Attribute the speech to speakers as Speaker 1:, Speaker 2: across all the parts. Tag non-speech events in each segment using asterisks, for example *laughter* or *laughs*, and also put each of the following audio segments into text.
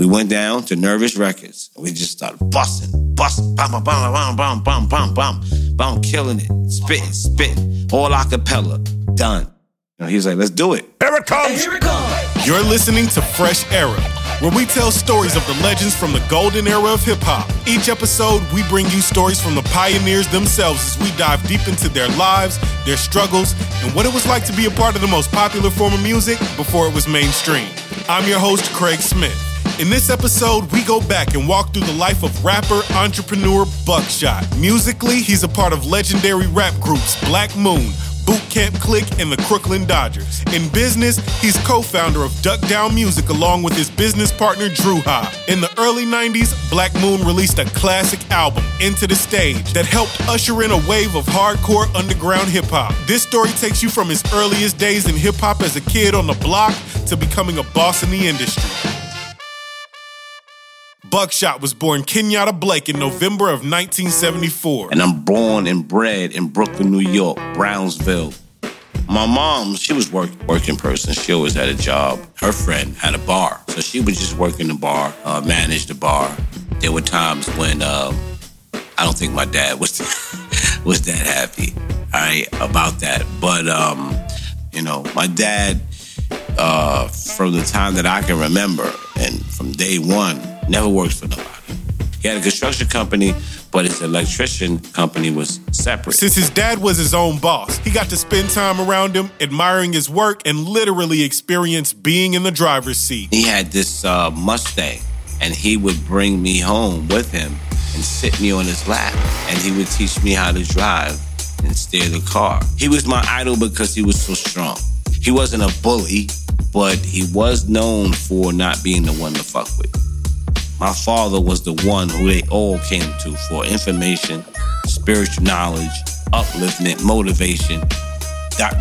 Speaker 1: We went down to Nervous Records. We just started busting, busting, bam, bam, bam, bam, bam, bam, bam, bam, bam, killing it, spitting, spitting, all acapella, done. You know, he was like, let's do it.
Speaker 2: Here it comes.
Speaker 3: Here it comes.
Speaker 2: You're listening to Fresh Era, where we tell stories of the legends from the golden era of hip hop. Each episode, we bring you stories from the pioneers themselves as we dive deep into their lives, their struggles, and what it was like to be a part of the most popular form of music before it was mainstream. I'm your host, Craig Smith. In this episode, we go back and walk through the life of rapper entrepreneur Buckshot. Musically, he's a part of legendary rap groups Black Moon, Boot Camp Clik, and the Crooklyn Dodgers. In business, he's co-founder of Duck Down Music along with his business partner Dru Ha. In the early 90s, Black Moon released a classic album, Enta Da Stage, that helped usher in a wave of hardcore underground hip hop. This story takes you from his earliest days in hip hop as a kid on the block to becoming a boss in the industry. Buckshot was born Kenyatta Blake in November of 1974.
Speaker 1: And I'm born and bred in Brooklyn, New York, Brownsville. My mom, she was work, working person. She always had a job. Her friend had a bar, so she would just work in the bar, uh, manage the bar. There were times when uh, I don't think my dad was *laughs* was that happy, right, about that. But um, you know, my dad, uh, from the time that I can remember, and from day one, never worked for nobody. He had a construction company, but his electrician company was separate.
Speaker 2: Since his dad was his own boss, he got to spend time around him, admiring his work, and literally experience being in the driver's seat.
Speaker 1: He had this uh, Mustang, and he would bring me home with him and sit me on his lap, and he would teach me how to drive and steer the car. He was my idol because he was so strong. He wasn't a bully, but he was known for not being the one to fuck with. My father was the one who they all came to for information, spiritual knowledge, upliftment, motivation,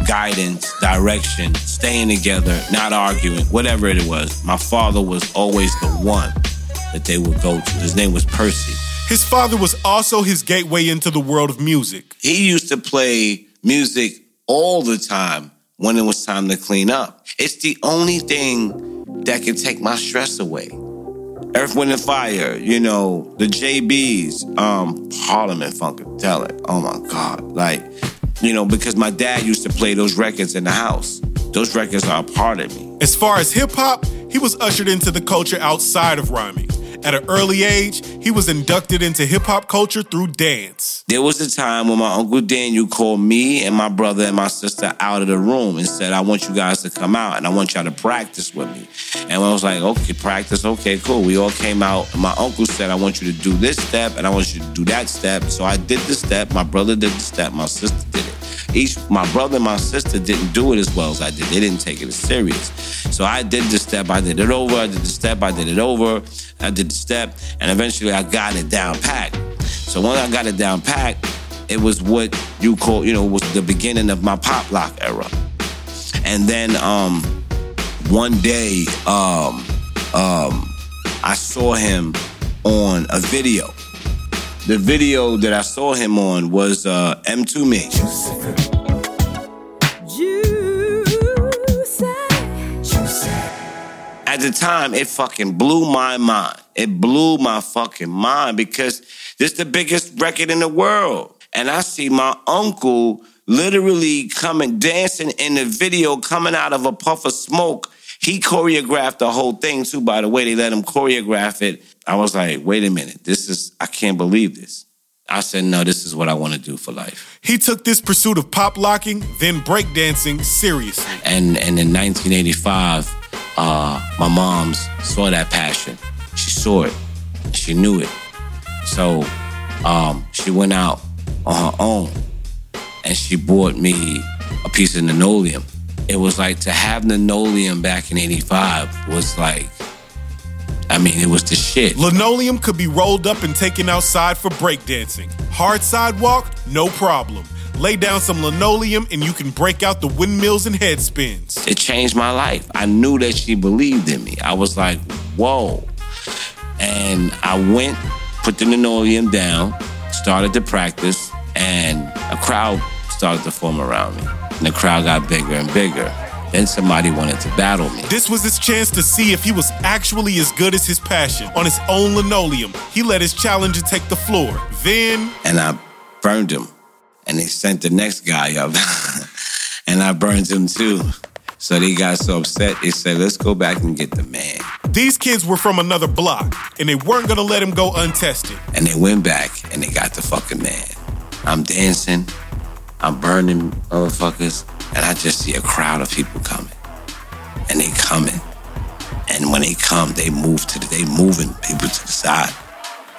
Speaker 1: guidance, direction, staying together, not arguing, whatever it was. My father was always the one that they would go to. His name was Percy.
Speaker 2: His father was also his gateway into the world of music.
Speaker 1: He used to play music all the time when it was time to clean up. It's the only thing that can take my stress away. Earth, Wind, and Fire, you know, the JBs, um, Parliament Funkadelic. Oh my God. Like, you know, because my dad used to play those records in the house. Those records are a part of me.
Speaker 2: As far as hip hop, he was ushered into the culture outside of rhyming. At an early age, he was inducted into hip hop culture through dance.
Speaker 1: There was a time when my Uncle Daniel called me and my brother and my sister out of the room and said, I want you guys to come out and I want y'all to practice with me. And I was like, okay, practice, okay, cool. We all came out and my uncle said, I want you to do this step and I want you to do that step. So I did the step, my brother did the step, my sister did it. Each my brother and my sister didn't do it as well as I did. They didn't take it as serious. So I did the step, I did it over, I did the step, I did it over, I did the step, and eventually I got it down pat. So when I got it down pat, it was what you call, you know, was the beginning of my pop lock era. And then um one day um um I saw him on a video. The video that I saw him on was uh, M2 Me. At the time, it fucking blew my mind. It blew my fucking mind because this is the biggest record in the world. And I see my uncle literally coming, dancing in the video, coming out of a puff of smoke. He choreographed the whole thing too, by the way. They let him choreograph it. I was like, wait a minute, this is, I can't believe this. I said, no, this is what I want to do for life.
Speaker 2: He took this pursuit of pop locking, then breakdancing seriously.
Speaker 1: And, and in 1985, uh, my mom's saw that passion. She saw it. She knew it. So um, she went out on her own and she bought me a piece of linoleum. It was like to have linoleum back in 85 was like, I mean, it was the shit.
Speaker 2: Linoleum could be rolled up and taken outside for breakdancing. Hard sidewalk, no problem. Lay down some linoleum and you can break out the windmills and head spins.
Speaker 1: It changed my life. I knew that she believed in me. I was like, whoa. And I went, put the linoleum down, started to practice, and a crowd started to form around me. And the crowd got bigger and bigger. Then somebody wanted to battle me.
Speaker 2: This was his chance to see if he was actually as good as his passion. On his own linoleum, he let his challenger take the floor. Then.
Speaker 1: And I burned him. And they sent the next guy up. *laughs* and I burned him too. So they got so upset, they said, let's go back and get the man.
Speaker 2: These kids were from another block, and they weren't gonna let him go untested.
Speaker 1: And they went back and they got the fucking man. I'm dancing, I'm burning motherfuckers, and I just see a crowd of people coming. And they coming. And when they come, they move to the, they moving people to the side.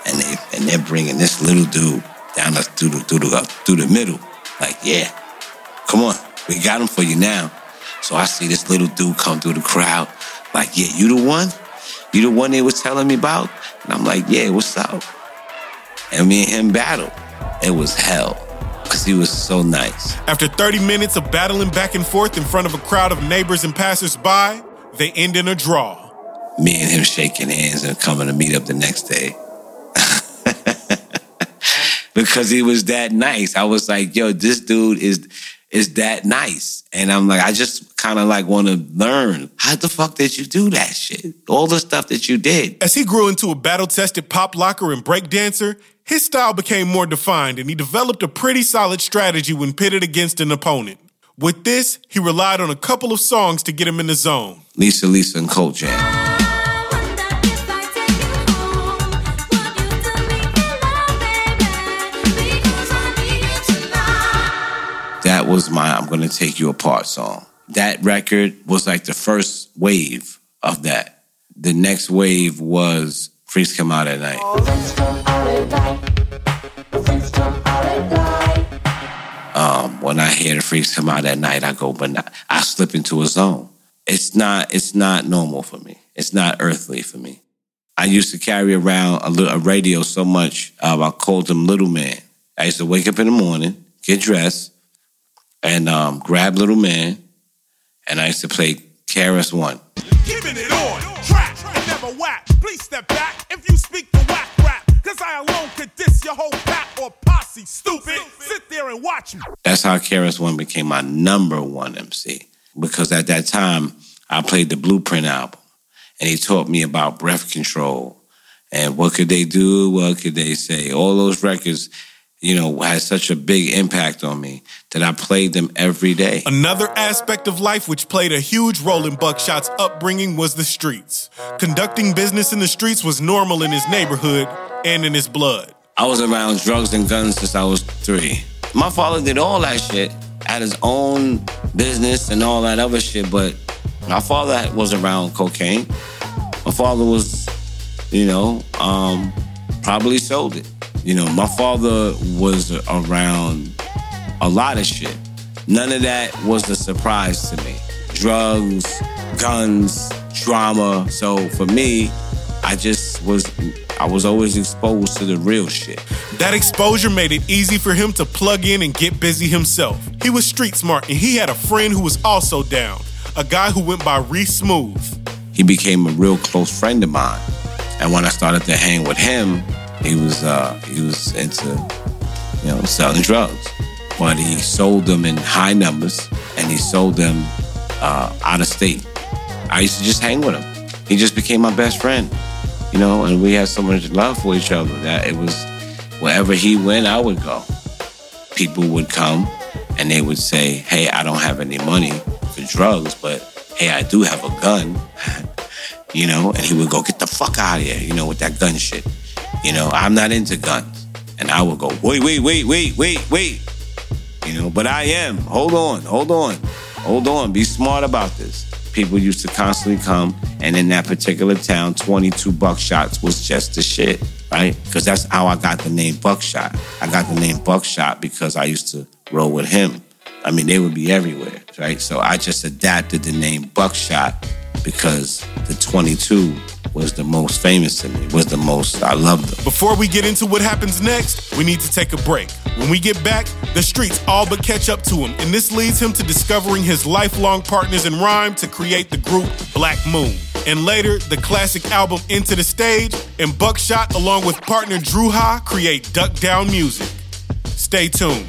Speaker 1: And they and they're bringing this little dude down the, through the, through the, through the middle. Like, yeah, come on, we got him for you now. So I see this little dude come through the crowd, like, yeah, you the one? You the one they was telling me about? And I'm like, yeah, what's up? And me and him battled. It was hell. Cause he was so nice.
Speaker 2: After 30 minutes of battling back and forth in front of a crowd of neighbors and passersby, they end in a draw.
Speaker 1: Me and him shaking hands and coming to meet up the next day. *laughs* because he was that nice. I was like, yo, this dude is is that nice. And I'm like, I just kind of like want to learn how the fuck did you do that shit? All the stuff that you did.
Speaker 2: As he grew into a battle tested pop locker and break dancer, his style became more defined and he developed a pretty solid strategy when pitted against an opponent. With this, he relied on a couple of songs to get him in the zone.
Speaker 1: Lisa, Lisa, and Cult Jam. Was my I'm Gonna Take You Apart song. That record was like the first wave of that. The next wave was Freaks Come Out at Night. Um, when I hear the freaks come out at night, I go, but not, I slip into a zone. It's not, it's not normal for me. It's not earthly for me. I used to carry around a, little, a radio so much, uh, I called them Little Man. I used to wake up in the morning, get dressed, and um, grab Little Man, and I used to play KRS One. Giving it on track never whack. Please step back if you speak the whack rap, cause I alone could diss your whole pack or posse. Stupid, sit there and watch me. That's how KRS One became my number one MC, because at that time I played the Blueprint album, and he taught me about breath control and what could they do, what could they say. All those records you know, had such a big impact on me that I played them every day.
Speaker 2: Another aspect of life which played a huge role in Buckshot's upbringing was the streets. Conducting business in the streets was normal in his neighborhood and in his blood.
Speaker 1: I was around drugs and guns since I was three. My father did all that shit, had his own business and all that other shit, but my father was around cocaine. My father was, you know, um, probably sold it. You know, my father was around a lot of shit. None of that was a surprise to me. Drugs, guns, drama. So for me, I just was I was always exposed to the real shit.
Speaker 2: That exposure made it easy for him to plug in and get busy himself. He was street smart and he had a friend who was also down, a guy who went by Reese Smooth.
Speaker 1: He became a real close friend of mine. And when I started to hang with him, he was uh, he was into you know selling drugs, but he sold them in high numbers and he sold them uh, out of state. I used to just hang with him. He just became my best friend, you know, and we had so much love for each other that it was wherever he went, I would go. People would come and they would say, "Hey, I don't have any money for drugs, but hey, I do have a gun." *laughs* you know, and he would go, "Get the fuck out of here," you know, with that gun shit. You know, I'm not into guns. And I will go, wait, wait, wait, wait, wait, wait. You know, but I am. Hold on, hold on, hold on. Be smart about this. People used to constantly come, and in that particular town, 22 buckshots was just the shit, right? Because that's how I got the name Buckshot. I got the name Buckshot because I used to roll with him. I mean, they would be everywhere, right? So I just adapted the name Buckshot because the 22 was the most famous to me, was the most I loved them.
Speaker 2: Before we get into what happens next, we need to take a break. When we get back, the streets all but catch up to him, and this leads him to discovering his lifelong partners in rhyme to create the group Black Moon. And later, the classic album Enta Da Stage and Buckshot, along with partner Dru Ha, create Duck Down Music. Stay tuned.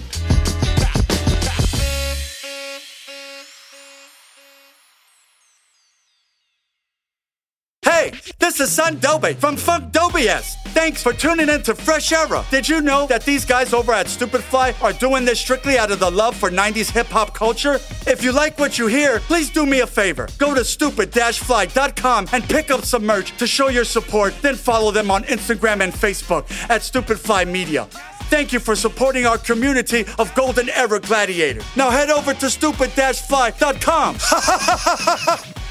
Speaker 3: This is Son Doobie from Funkdoobiest. Thanks for tuning in to Fresh Era. Did you know that these guys over at Stupid Fly are doing this strictly out of the love for 90s hip hop culture? If you like what you hear, please do me a favor. Go to stupid-fly.com and pick up some merch to show your support. Then follow them on Instagram and Facebook at Stupid Fly Media. Thank you for supporting our community of Golden Era Gladiators. Now head over to stupid-fly.com. *laughs*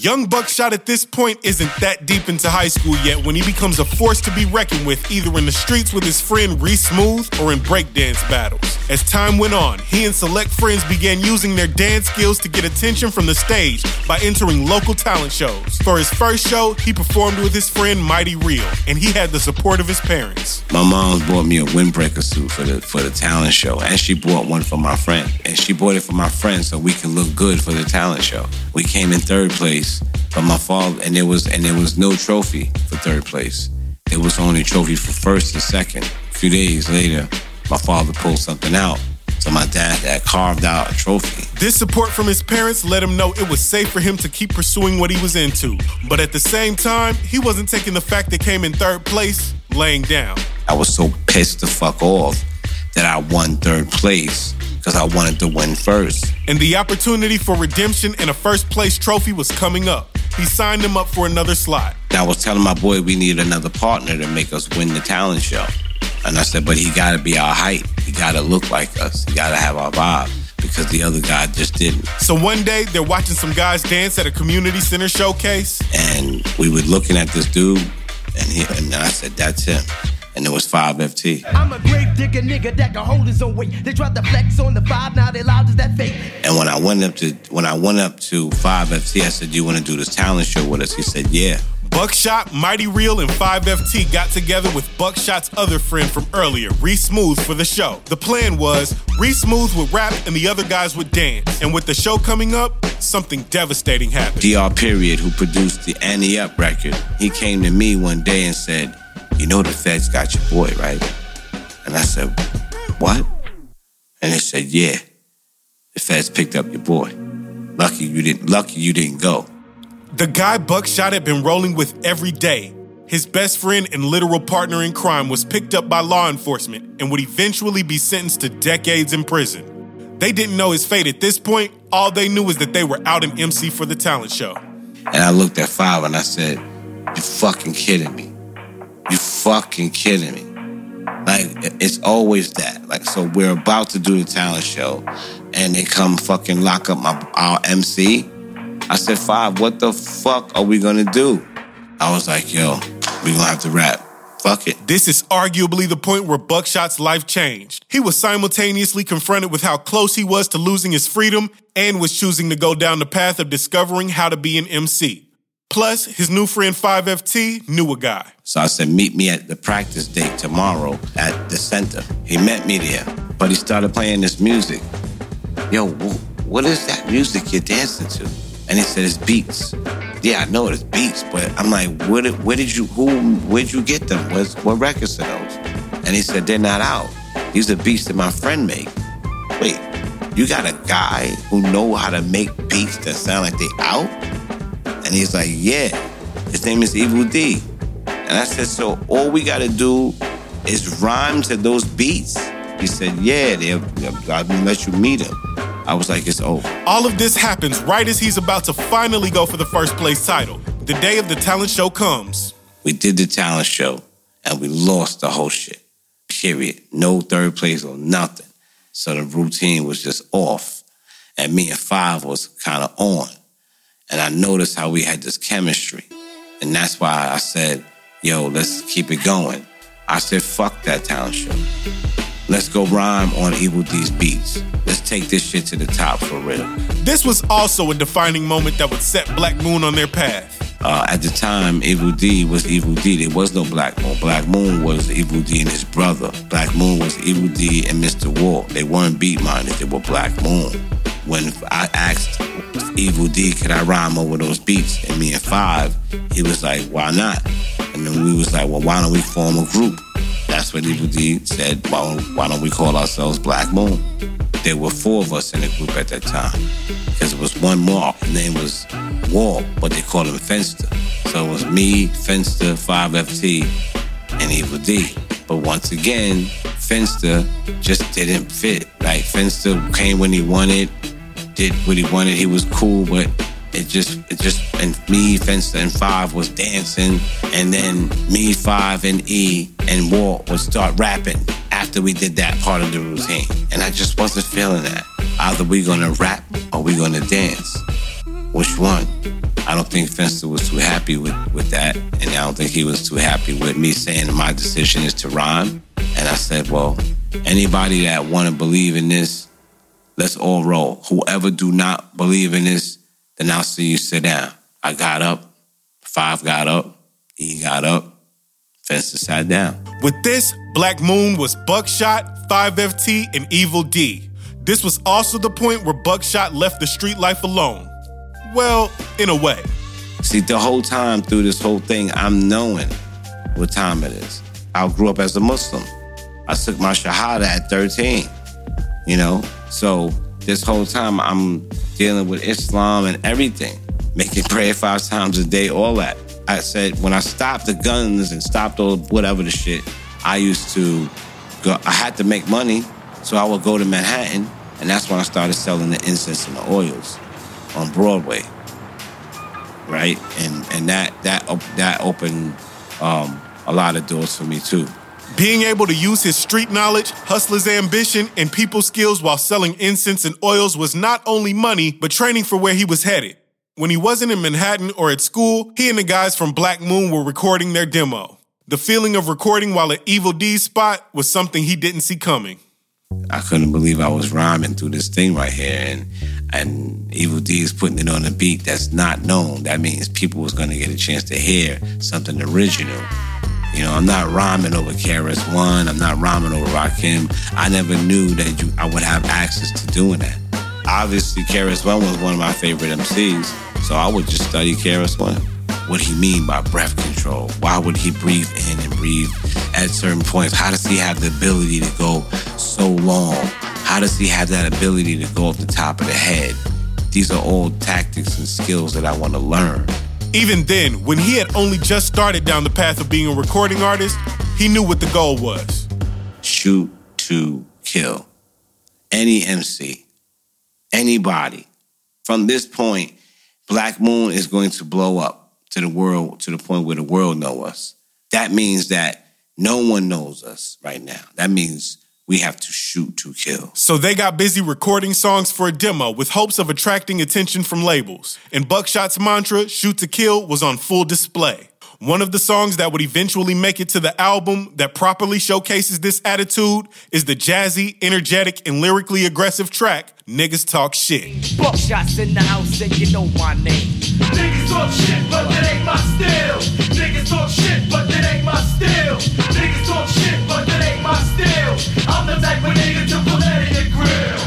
Speaker 2: Young Buckshot at this point isn't that deep into high school yet when he becomes a force to be reckoned with either in the streets with his friend Reese Smooth or in breakdance battles. As time went on, he and select friends began using their dance skills to get attention from the stage by entering local talent shows. For his first show, he performed with his friend Mighty Real, and he had the support of his parents.
Speaker 1: My mom bought me a windbreaker suit for the for the talent show, and she bought one for my friend, and she bought it for my friend so we could look good for the talent show. We came in third place but my father and there was and there was no trophy for third place. There was only trophy for first and second. A few days later, my father pulled something out. So my dad had carved out a trophy.
Speaker 2: This support from his parents let him know it was safe for him to keep pursuing what he was into. But at the same time, he wasn't taking the fact that came in third place laying down.
Speaker 1: I was so pissed the fuck off that I won third place because I wanted to win first.
Speaker 2: And the opportunity for redemption and a first place trophy was coming up. He signed him up for another slot.
Speaker 1: I was telling my boy we need another partner to make us win the talent show. And I said, but he got to be our height. He got to look like us. He got to have our vibe because the other guy just didn't.
Speaker 2: So one day they're watching some guys dance at a community center showcase.
Speaker 1: And we were looking at this dude, and, he, and I said, that's him and it was 5FT.
Speaker 4: I'm a great digger nigga that can hold his own weight. They tried to flex on the five, now they loud as that fake.
Speaker 1: And when I went up to when I went up to 5FT, I said, Do you want to do this talent show with us? He said, Yeah.
Speaker 2: Buckshot, Mighty Real, and 5FT got together with Buckshot's other friend from earlier, Reese Smooth, for the show. The plan was Reese Smooth would rap and the other guys would dance. And with the show coming up, something devastating happened.
Speaker 1: DR Period, who produced the Ante Up record, he came to me one day and said, you know the feds got your boy, right? And I said, what? And they said, yeah, the feds picked up your boy. Lucky you didn't, lucky you didn't go.
Speaker 2: The guy Buckshot had been rolling with every day, his best friend and literal partner in crime, was picked up by law enforcement and would eventually be sentenced to decades in prison. They didn't know his fate at this point. All they knew was that they were out in MC for the talent show.
Speaker 1: And I looked at Five and I said, You fucking kidding me. You fucking kidding me. Like, it's always that. Like, so we're about to do the talent show, and they come fucking lock up my our MC. I said, Five, what the fuck are we gonna do? I was like, yo, we gonna have to rap. Fuck it.
Speaker 2: This is arguably the point where Buckshot's life changed. He was simultaneously confronted with how close he was to losing his freedom and was choosing to go down the path of discovering how to be an MC. Plus, his new friend 5FT knew a guy.
Speaker 1: So I said, meet me at the practice date tomorrow at the center. He met me there, but he started playing this music. Yo, what is that music you're dancing to? And he said, it's beats. Yeah, I know it's beats, but I'm like, where did, where did you, who, where'd you get them? What records are those? And he said, they're not out. These are beats that my friend made. Wait, you got a guy who know how to make beats that sound like they out? And he's like, yeah. His name is Evil D. And I said, so all we got to do is rhyme to those beats. He said, yeah, they'll, I'll let you meet him. I was like, it's over.
Speaker 2: All of this happens right as he's about to finally go for the first place title. The day of the talent show comes.
Speaker 1: We did the talent show and we lost the whole shit. Period. No third place or nothing. So the routine was just off. And me and Five was kind of on. And I noticed how we had this chemistry. And that's why I said, yo, let's keep it going. I said, fuck that talent show. Let's go rhyme on Evil D's beats. Let's take this shit to the top for real.
Speaker 2: This was also a defining moment that would set Black Moon on their path.
Speaker 1: Uh, at the time, Evil D was Evil D. There was no Black Moon. Black Moon was Evil D and his brother. Black Moon was Evil D and Mr. Walt. They weren't Beatminerz, they were Black Moon. When I asked Evil D, could I rhyme over those beats? And me and Five, he was like, why not? And then we was like, well, why don't we form a group? That's what Evil D said, why don't, why don't we call ourselves Black Moon? There were four of us in the group at that time. Because it was one more. His name was Wall, but they called him Fenster. So it was me, Fenster, 5FT, and Evil D. But once again, Fenster just didn't fit. Like Fenster came when he wanted, did what he wanted. He was cool, but it just, it just, and me, Fenster, and Five was dancing, and then me, Five, and E, and Walt would start rapping after we did that part of the routine. And I just wasn't feeling that. Either we gonna rap or we gonna dance. Which one? I don't think Fenster was too happy with, with that. And I don't think he was too happy with me saying my decision is to rhyme. And I said, well, anybody that wanna believe in this, let's all roll. Whoever do not believe in this, then I'll see you sit down. I got up, five got up, He got up, Fenster sat down.
Speaker 2: With this, Black Moon was Buckshot, 5FT, and Evil D. This was also the point where Buckshot left the street life alone. Well, in a way.
Speaker 1: See, the whole time through this whole thing, I'm knowing what time it is. I grew up as a Muslim. I took my Shahada at 13, you know? So this whole time, I'm dealing with Islam and everything, making prayer five times a day, all that. I said, when I stopped the guns and stopped all whatever the shit, I used to go, I had to make money. So I would go to Manhattan, and that's when I started selling the incense and the oils on Broadway. Right? And and that that that opened um, a lot of doors for me too.
Speaker 2: Being able to use his street knowledge, hustler's ambition, and people skills while selling incense and oils was not only money, but training for where he was headed. When he wasn't in Manhattan or at school, he and the guys from Black Moon were recording their demo. The feeling of recording while at Evil D's spot was something he didn't see coming.
Speaker 1: I couldn't believe I was rhyming through this thing right here, and and Evil D is putting it on a beat that's not known. That means people was gonna get a chance to hear something original. You know, I'm not rhyming over KRS One. I'm not rhyming over Rakim. I never knew that you I would have access to doing that. Obviously, KRS One was one of my favorite MCs, so I would just study KRS One. What he mean by breath control? Why would he breathe in and breathe at certain points? How does he have the ability to go so long? How does he have that ability to go off the top of the head? These are all tactics and skills that I want to learn.
Speaker 2: Even then, when he had only just started down the path of being a recording artist, he knew what the goal was.
Speaker 1: Shoot to kill. Any MC, anybody. From this point, Black Moon is going to blow up to the world, to the point where the world know us. That means that no one knows us right now. That means we have to shoot to kill.
Speaker 2: So they got busy recording songs for a demo with hopes of attracting attention from labels. And Buckshot's mantra, shoot to kill, was on full display. One of the songs that would eventually make it to the album that properly showcases this attitude is the jazzy, energetic, and lyrically aggressive track, Niggas Talk Shit.
Speaker 5: Buckshots in the house and you know my name.
Speaker 6: Niggas talk shit, but that ain't my style. Niggas talk shit, but that ain't my style. Niggas talk shit, but that ain't my style. I'm the type of nigga to pull that in your grill.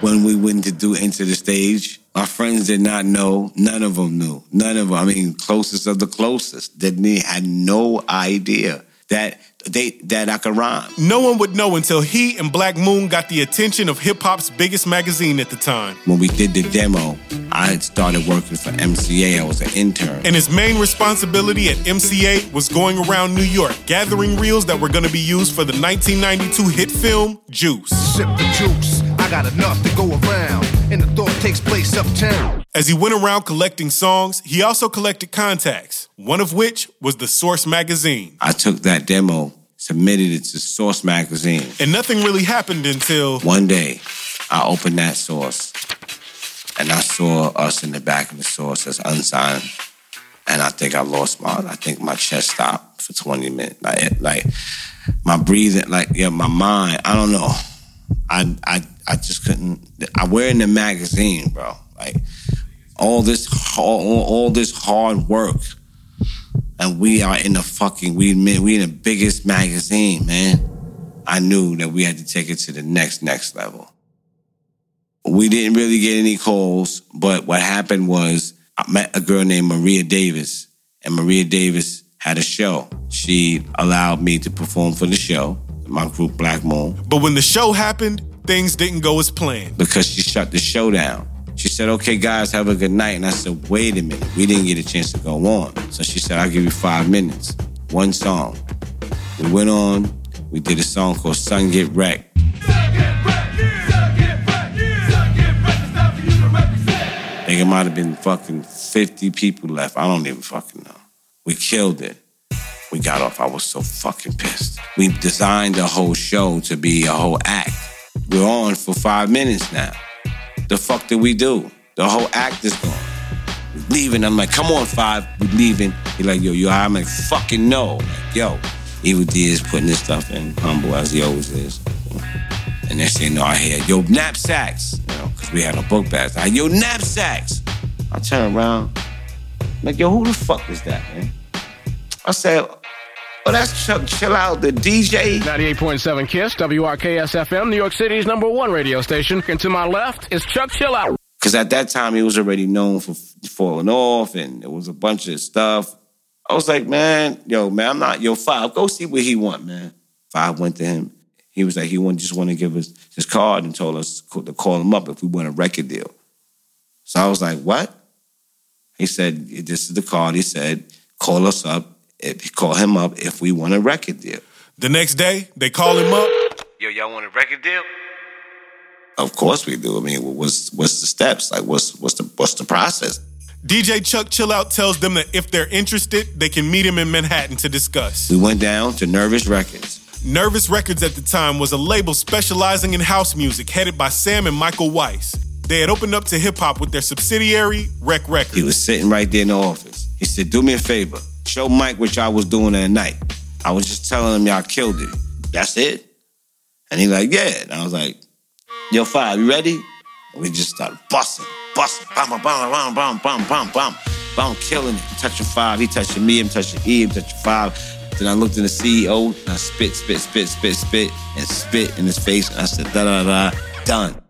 Speaker 1: When we went to do Enta Da Stage, our friends did not know. None of them knew. None of them. I mean, closest of the closest. Didn't they had no idea that they that I could rhyme.
Speaker 2: No one would know until he and Black Moon got the attention of hip hop's biggest magazine at the time.
Speaker 1: When we did the demo, I had started working for MCA. I was an intern.
Speaker 2: And his main responsibility at MCA was going around New York, gathering reels that were going to be used for the 1992 hit film Juice.
Speaker 7: Sip the juice. I got enough to go around, and the thought takes place uptown.
Speaker 2: As he went around collecting songs, he also collected contacts, one of which was the Source magazine.
Speaker 1: I took that demo, submitted it to Source magazine.
Speaker 2: And nothing really happened until
Speaker 1: One day, I opened that Source, and I saw us in the back of the Source as unsigned. And I think I lost my, I think my chest stopped for 20 minutes. Like, like my breathing, like, yeah, my mind, I don't know. I, I, I just couldn't, I wear in the magazine, bro. Like, all this, all, all this hard work. And we are in the fucking, we, we in the biggest magazine, man. I knew that we had to take it to the next, next level. We didn't really get any calls, but what happened was I met a girl named Maria Davis, and Maria Davis had a show. She allowed me to perform for the show, my group Black Moon,
Speaker 2: But when the show happened, things didn't go as planned.
Speaker 1: because she shut the show down. She said, okay, guys, have a good night. And I said, wait a minute. We didn't get a chance to go on. So she said, I'll give you five minutes. One song. We went on. We did a song called Son Get Wrec. I think it might have been fucking 50 people left. I don't even fucking know. We killed it. We got off. I was so fucking pissed. We designed the whole show to be a whole act. We're on for five minutes now. The fuck did we do? The whole act is gone. We're leaving. I'm like, come on, five. We're leaving. He's like, yo, yo, I'm like, fucking no. Like, yo, Evil D is putting this stuff in, humble as he always is. And they're saying, no, I hear, yo, knapsacks. You know, because we had a book bags. I, yo, knapsacks. I turn around. Like, yo, who the fuck is that, man? I said, oh, that's Chuck Chillout, the DJ.
Speaker 8: 98.7 KISS, WRKS FM, New York City's number one radio station. And to my left is Chuck Chillout.
Speaker 1: Because at that time, he was already known for falling off, and there was a bunch of stuff. I was like, man, yo, man, I'm not, yo, Five, go see what he want, man. Five went to him. He was like, he want, just want to give us his card and told us to call him up if we want a record deal. So I was like, what? He said, this is the card. He said, call us up, if, you call him up if we want a record deal.
Speaker 2: The next day, they call him up.
Speaker 1: Yo, y'all want a record deal? Of course we do. I mean, what's what's the steps? Like, what's what's the what's the process?
Speaker 2: DJ Chuck Chillout tells them that if they're interested, they can meet him in Manhattan to discuss.
Speaker 1: We went down to Nervous Records.
Speaker 2: Nervous Records at the time was a label specializing in house music headed by Sam and Michael Weiss. They had opened up to hip hop with their subsidiary, Wreck Records.
Speaker 1: He was sitting right there in the office. He said, "Do me a favor, show Mike what y'all was doing that night." I was just telling him y'all killed it. That's it. And he like, yeah. And I was like, Yo, five, you ready? And we just started busting, busting, bam, bam, bam, bam, bam, bam, bam, bam, killing it. Touching five, he touching me, I'm touching E, I'm touching five. Then I looked in the CEO, and I spit, spit, spit, spit, spit, and spit in his face. And I said, da da da, done.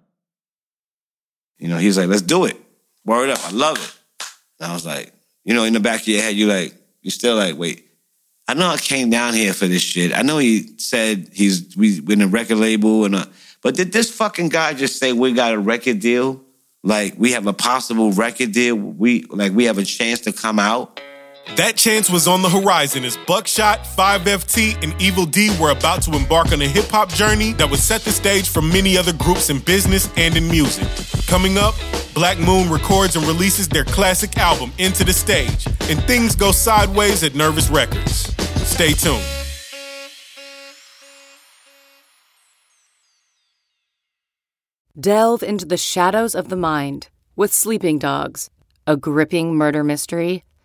Speaker 1: You know, he was like, let's do it. Word up, I love it. And I was like, you know, in the back of your head, you like, you still like, wait. I know I came down here for this shit. I know he said he's we in a record label and uh, but did this fucking guy just say we got a record deal? Like we have a possible record deal. We like we have a chance to come out.
Speaker 2: That chance was on the horizon as Buckshot, 5FT, and Evil D were about to embark on a hip hop journey that would set the stage for many other groups in business and in music. Coming up, Black Moon records and releases their classic album, Enta Da Stage, and things go sideways at Nervous Records. Stay tuned.
Speaker 9: Delve into the shadows of the mind with Sleeping Dogs, a gripping murder mystery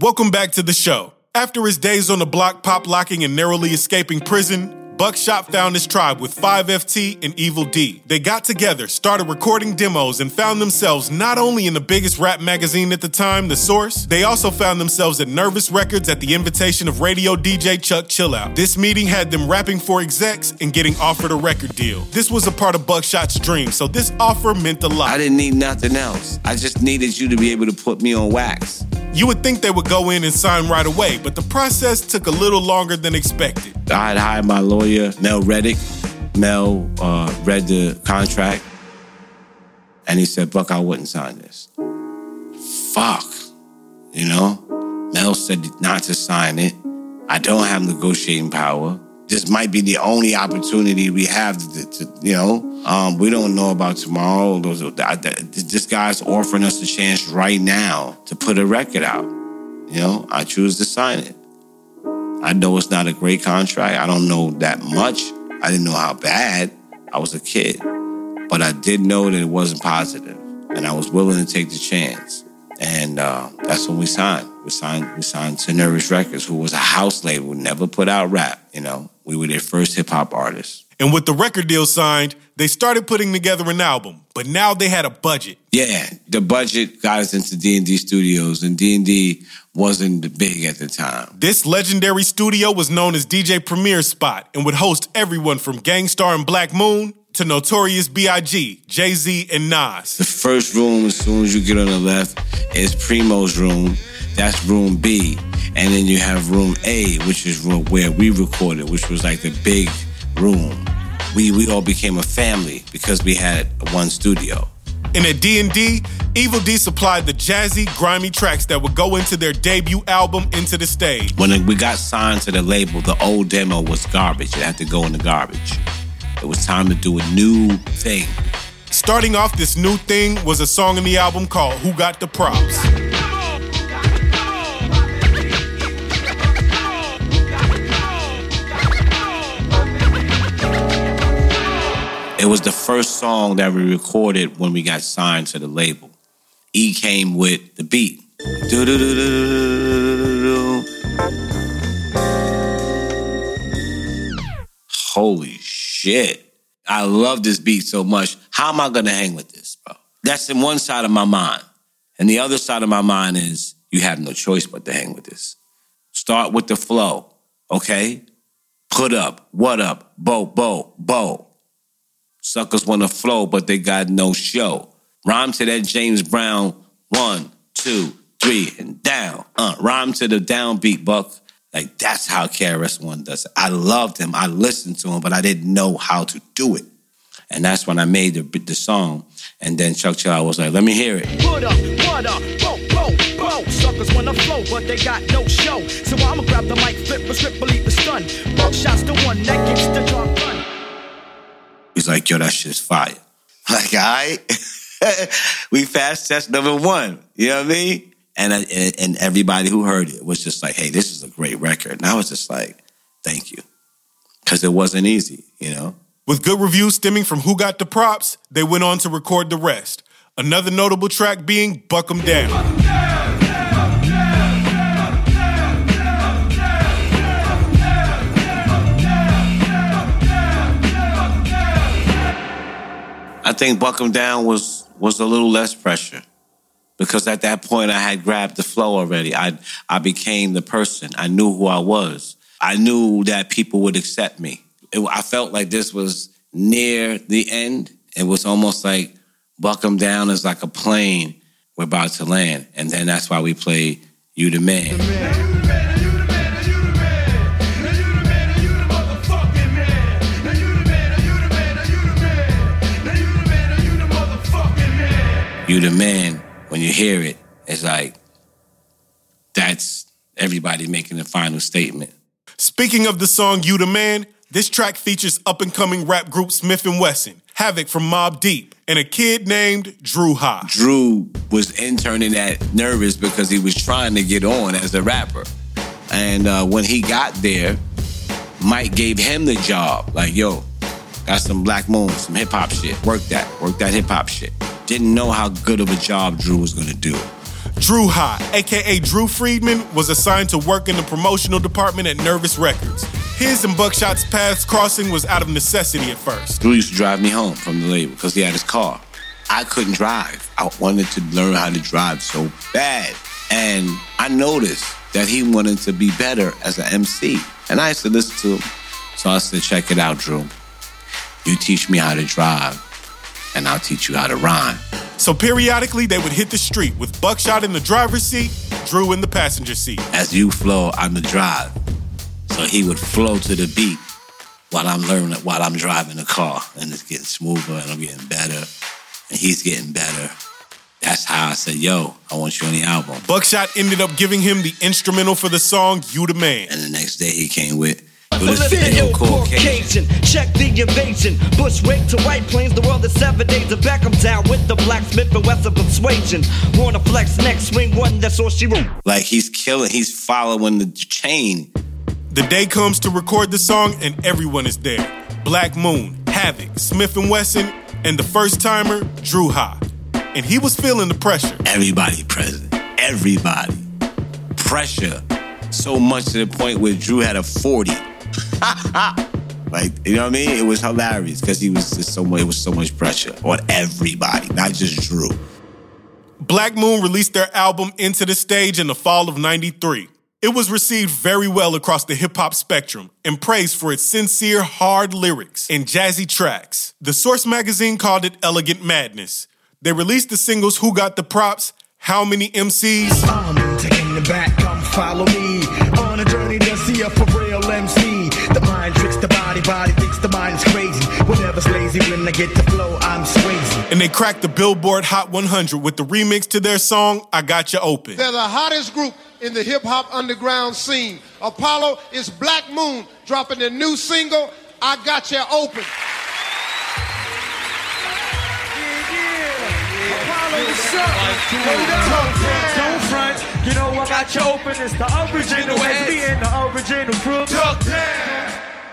Speaker 2: Welcome back to the show. After his days on the block pop locking and narrowly escaping prison, Buckshot found his tribe with 5FT and Evil D. They got together, started recording demos, and found themselves not only in the biggest rap magazine at the time, The Source, they also found themselves at Nervous Records at the invitation of radio DJ Chuck Chillout. This meeting had them rapping for execs and getting offered a record deal. This was a part of Buckshot's dream, so this offer meant a lot.
Speaker 1: I didn't need nothing else. I just needed you to be able to put me on wax.
Speaker 2: You would think they would go in and sign right away, but the process took a little longer than expected.
Speaker 1: I had hired my lawyer, Mel Reddick. Mel uh, read the contract, and he said, "Buck, I wouldn't sign this." Fuck, you know. Mel said not to sign it. I don't have negotiating power. This might be the only opportunity we have to, to you know. Um, we don't know about tomorrow. Those, this guy's offering us a chance right now to put a record out. You know, I choose to sign it. I know it's not a great contract. I don't know that much. I didn't know how bad. I was a kid. But I did know that it wasn't positive, and I was willing to take the chance. And uh, that's when we signed. We signed. We signed to Nervous Records, who was a house label, never put out rap. You know, we were their first hip hop artists.
Speaker 2: And with the record deal signed, they started putting together an album. But now they had a budget.
Speaker 1: Yeah, the budget got us into D and D Studios, and D and D wasn't big at the time.
Speaker 2: This legendary studio was known as DJ Premier Spot and would host everyone from Gang Starr and Black Moon to Notorious B.I.G., Jay Z, and Nas.
Speaker 1: The first room, as soon as you get on the left, is Primo's room. That's room B. And then you have room A, which is room where we recorded, which was like the big room. We we all became a family because we had one studio.
Speaker 2: And at D&D, Evil D supplied the jazzy, grimy tracks that would go into their debut album, Enta Da Stage.
Speaker 1: When we got signed to the label, the old demo was garbage. It had to go in the garbage. It was time to do a new thing.
Speaker 2: Starting off this new thing was a song in the album called Who Got the Props.
Speaker 1: It was the first song that we recorded when we got signed to the label. E came with the beat. Holy shit. I love this beat so much. How am I gonna hang with this, bro? That's in one side of my mind. And the other side of my mind is you have no choice but to hang with this. Start with the flow, okay? Put up, what up, bo, bo, bo. Suckers want to flow, but they got no show. Rhyme to that James Brown, one, two, three, and down. Uh, rhyme to the downbeat, Buck. Like that's how KRS One does it. I loved him. I listened to him, but I didn't know how to do it. And that's when I made the, the song. And then Chuck Child was like, "Let me hear it."
Speaker 4: Put up, what up, bo, bo, bo. Suckers wanna flow, but they got no show. So I'ma grab the mic, flip the script, believe the stun. Buckshot's the one that gets the job done.
Speaker 1: He's like, yo, that shit's fire. *laughs* Like, all right, *laughs* we fast test number one. You know what I mean? And, and everybody who heard it was just like, hey, this is a great record. And I was just like, thank you, because it wasn't easy, you know.
Speaker 2: With good reviews stemming from Who Got the Props, they went on to record the rest. Another notable track being Buck 'em Down.
Speaker 1: I think Buck 'em Down was was a little less pressure because at that point I had grabbed the flow already. I I became the person. I knew who I was. I knew that people would accept me. It, I felt like this was near the end. It was almost like Buck 'em Down is like a plane we're about to land. And then that's why we play You the Man. You the man, when you hear it, it's like that's everybody making the final statement.
Speaker 2: Speaking of the song You the Man, this track features up and coming rap group Smif-N-Wessun, Havoc from Mobb Deep, and a kid named Dru Ha.
Speaker 1: Drew was interning at Nervous because he was trying to get on as a rapper. And uh, when he got there, Mike gave him the job. Like, yo, got some Black Moon, some hip hop shit. Work that, work that hip hop shit. Didn't know how good of a job Drew was gonna do.
Speaker 2: Dru Ha, aka Drew Friedman, was assigned to work in the promotional department at Nervous Records. His and Buckshot's paths crossing was out of necessity at first.
Speaker 1: Drew used to drive me home from the label because he had his car. I couldn't drive. I wanted to learn how to drive so bad. And I noticed that he wanted to be better as an MC. And I used to listen to him. So I said, check it out, Drew. You teach me how to drive, and I'll teach you how to rhyme.
Speaker 2: So periodically, they would hit the street with Buckshot in the driver's seat, Drew in the passenger seat.
Speaker 1: As you flow, I'm the drive. So he would flow to the beat while I'm learning, while I'm driving the car. And it's getting smoother and I'm getting better. And he's getting better. That's how I said, yo, I want you on the album.
Speaker 2: Buckshot ended up giving him the instrumental for the song You the Man.
Speaker 1: And the next day he came with, with
Speaker 4: Well,
Speaker 1: this video
Speaker 4: Caucasian, check the invasion. Bushwick to White Plains, the world is seven days of Beckham Town with the blacksmith and Western persuasion. Wanna flex next swing one, that's all she wrote.
Speaker 1: Like he's killing, he's following the chain.
Speaker 2: The day comes to record the song, and everyone is there. Black Moon, Havoc, Smif-N-Wessun, and the first timer, Dru Ha. And he was feeling the pressure.
Speaker 1: Everybody present. Everybody. Pressure. So much to the point where Drew had a 40. *laughs* like, you know what I mean? It was hilarious because he was just so much, it was so much pressure on everybody, not just Drew.
Speaker 2: Black Moon released their album Enta Da Stage in the fall of 93. It was received very well across the hip hop spectrum and praised for its sincere, hard lyrics and jazzy tracks. The Source magazine called it Elegant Madness. They released the singles Who Got the Props, How Many MCs,
Speaker 10: I'm taking the back, come follow me on a journey to see a for real MC. The mind tricks the body, body thinks the mind is crazy. Whenever's lazy, when I get the flow, I'm swayzy.
Speaker 2: and they cracked the Billboard Hot 100 with the remix to their song I Got You Open.
Speaker 11: They're the hottest group in the hip hop underground scene. Apollo is Black Moon dropping their new single, I Got You Open.
Speaker 6: Yeah, Apollo, what's up? Hold up. Don't front. You know I got you open. It's the original SB and the original crew.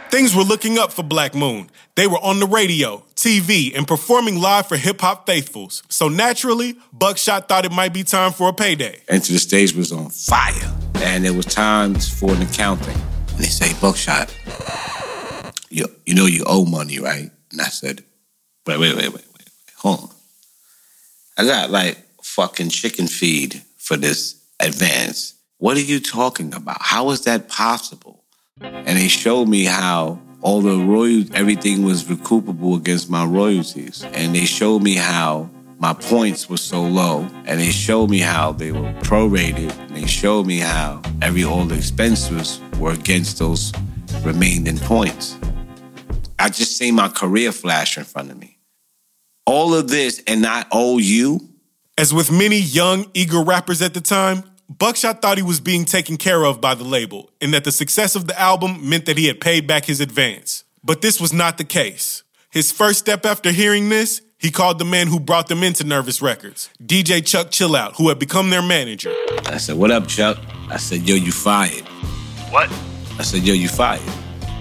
Speaker 2: Things were looking up for Black Moon. They were on the radio, TV, and performing live for hip hop faithfuls. So naturally, Buckshot thought it might be time for a payday.
Speaker 1: Enta Da Stage was on fire. And it was time for an accounting. And they say, Buckshot, you, you know you owe money, right? And I said, wait, wait, wait, wait, wait, wait. Hold on. I got like fucking chicken feed for this advance. What are you talking about? How is that possible? And they showed me how all the royalties, everything was recoupable against my royalties. And they showed me how my points were so low. And they showed me how they were prorated. And they showed me how every all the expenses were against those remaining points. I just seen my career flash in front of me. All of this and I owe you.
Speaker 2: As with many young, eager rappers at the time, Buckshot thought he was being taken care of by the label and that the success of the album meant that he had paid back his advance. But this was not the case. His first step after hearing this, he called the man who brought them into Nervous Records, DJ Chuck Chillout, who had become their manager.
Speaker 1: I said, What up, Chuck? I said, Yo, you fired.
Speaker 12: What?
Speaker 1: I said, Yo, you fired.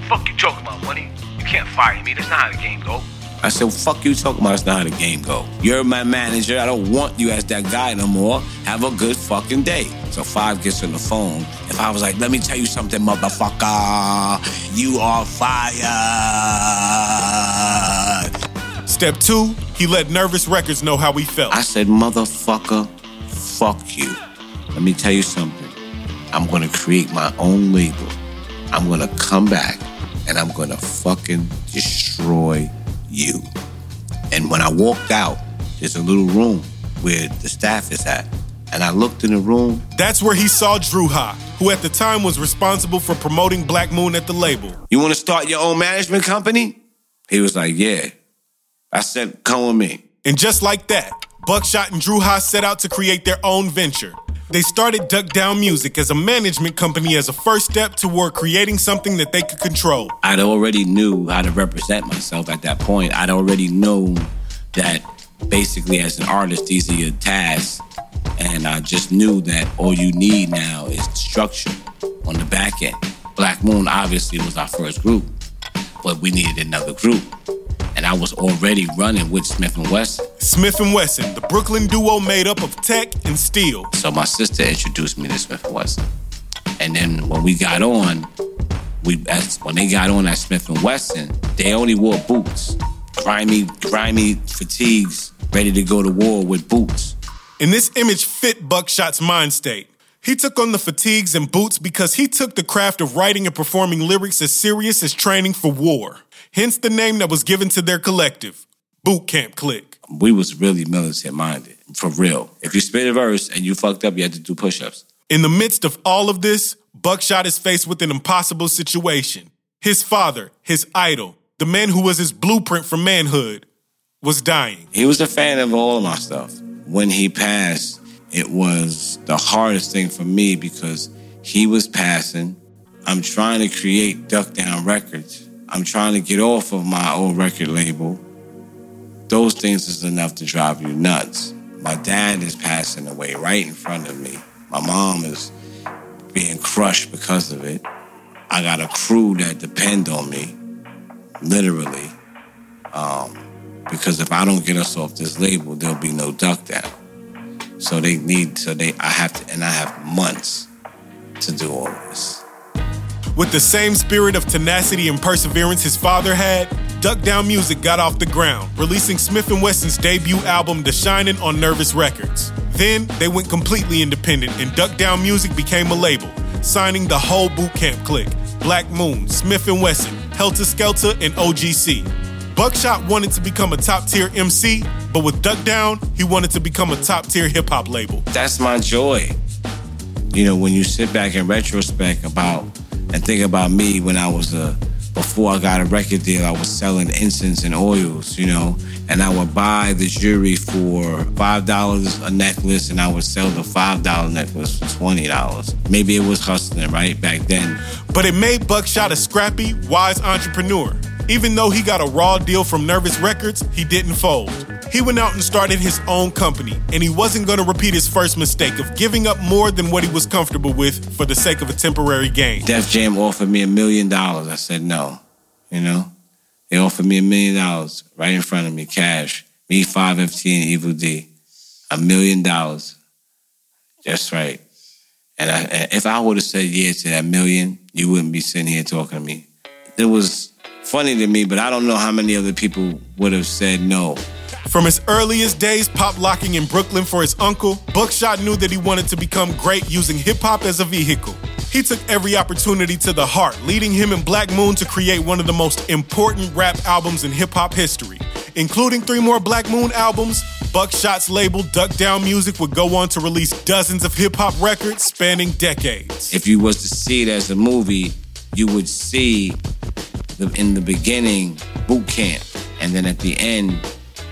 Speaker 12: Fuck you talking about, money? You can't fire me. That's not how the game go.
Speaker 1: I said, fuck you talking about that's not how the game go. You're my manager. I don't want you as that guy no more. Have a good fucking day. So Five gets on the phone. If I was like, let me tell you something, motherfucker. You are fired.
Speaker 2: Step two, he let Nervous Records know how he felt.
Speaker 1: I said, motherfucker, fuck you. Let me tell you something. I'm gonna create my own label. I'm gonna come back and I'm gonna fucking destroy you. And when I walked out, there's a little room where the staff is at. And I looked in the room.
Speaker 2: That's where he saw Dru Ha, who at the time was responsible for promoting Black Moon at the label.
Speaker 1: You want to start your own management company? He was like, Yeah. I said, Come with me.
Speaker 2: And just like that, Buckshot and Dru Ha set out to create their own venture. They started Duck Down Music as a management company as a first step toward creating something that they could control.
Speaker 1: I'd already knew how to represent myself at that point. I'd already known that basically as an artist, these are your tasks. And I just knew that all you need now is structure on the back end. Black Moon obviously was our first group, but we needed another group. And I was already running with Smif-N-Wessun.
Speaker 2: Smith and Wesson, the Brooklyn duo made up of Tek and Steele.
Speaker 1: So my sister introduced me to Smif-N-Wessun. And then when we got on, we as, when they got on at Smif-N-Wessun, they only wore boots, grimy, grimy fatigues, ready to go to war with boots.
Speaker 2: And this image fit Buckshot's mind state. He took on the fatigues and boots because he took the craft of writing and performing lyrics as serious as training for war. Hence the name that was given to their collective, Boot Camp Clik.
Speaker 1: We was really militant minded, for real. If you spit a verse and you fucked up, you had to do push-ups.
Speaker 2: In the midst of all of this, Buckshot is faced with an impossible situation. His father, his idol, the man who was his blueprint for manhood, was dying.
Speaker 1: He was a fan of all of my stuff. When he passed, it was the hardest thing for me because he was passing. I'm trying to create Duck Down Records. I'm trying to get off of my old record label. Those things is enough to drive you nuts. My dad is passing away right in front of me. My mom is being crushed because of it. I got a crew that depend on me, literally. Um, because if I don't get us off this label, there'll be no duck down. So they need, so they, I have to, and I have months to do all this.
Speaker 2: With the same spirit of tenacity and perseverance his father had, Duck Down Music got off the ground, releasing Smif-N-Wessun's debut album, Dah Shinin', on Nervous Records. Then they went completely independent, and Duck Down Music became a label, signing the whole Boot Camp Clik: Black Moon, Smith & Wesson, Heltah Skeltah, and OGC. Buckshot wanted to become a top tier MC, but with Duck Down, he wanted to become a top tier hip hop label.
Speaker 1: That's my joy. You know, when you sit back in retrospect about and think about me when I was a before I got a record deal, I was selling incense and oils, you know, and I would buy the jewelry for five dollars a necklace, and I would sell the five dollar necklace for twenty dollars. Maybe it was hustling right back then,
Speaker 2: but it made Buckshot a scrappy, wise entrepreneur. Even though he got a raw deal from Nervous Records, he didn't fold. He went out and started his own company, and he wasn't going to repeat his first mistake of giving up more than what he was comfortable with for the sake of a temporary gain.
Speaker 1: Def Jam offered me a million dollars. I said no. You know, they offered me a million dollars right in front of me, cash. Me, 5FT, and Evil D. A million dollars. That's right. And, I, and if I would have said yes to that million, you wouldn't be sitting here talking to me. There was funny to me, but I don't know how many other people would have said no.
Speaker 2: From his earliest days pop locking in Brooklyn for his uncle, Buckshot knew that he wanted to become great using hip hop as a vehicle. He took every opportunity to the heart, leading him and Black Moon to create one of the most important rap albums in hip hop history. Including three more Black Moon albums, Buckshot's label Duck Down Music would go on to release dozens of hip hop records spanning decades.
Speaker 1: If you was to see it as a movie, you would see the, in the beginning boot camp, and then at the end,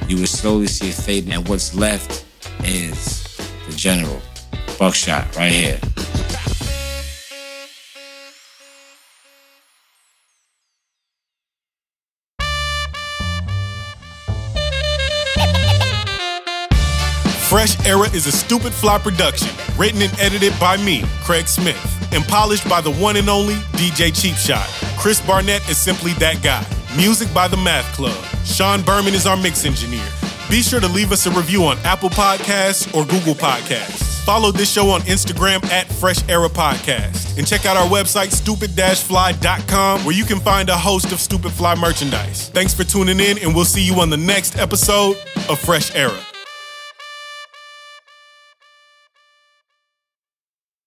Speaker 1: you would slowly see it fading, and what's left is the general buckshot right here.
Speaker 2: Fresh Era is a Stupid Fly production, written and edited by me, Craig Smith, and polished by the one and only DJ Cheap Shot. Chris Barnett is simply that guy. Music by The Math Club. Sean Berman is our mix engineer. Be sure to leave us a review on Apple Podcasts or Google Podcasts. Follow this show on Instagram at Fresh Era Podcast. And check out our website, stupid-fly.com, where you can find a host of Stupid Fly merchandise. Thanks for tuning in, and we'll see you on the next episode of Fresh Era.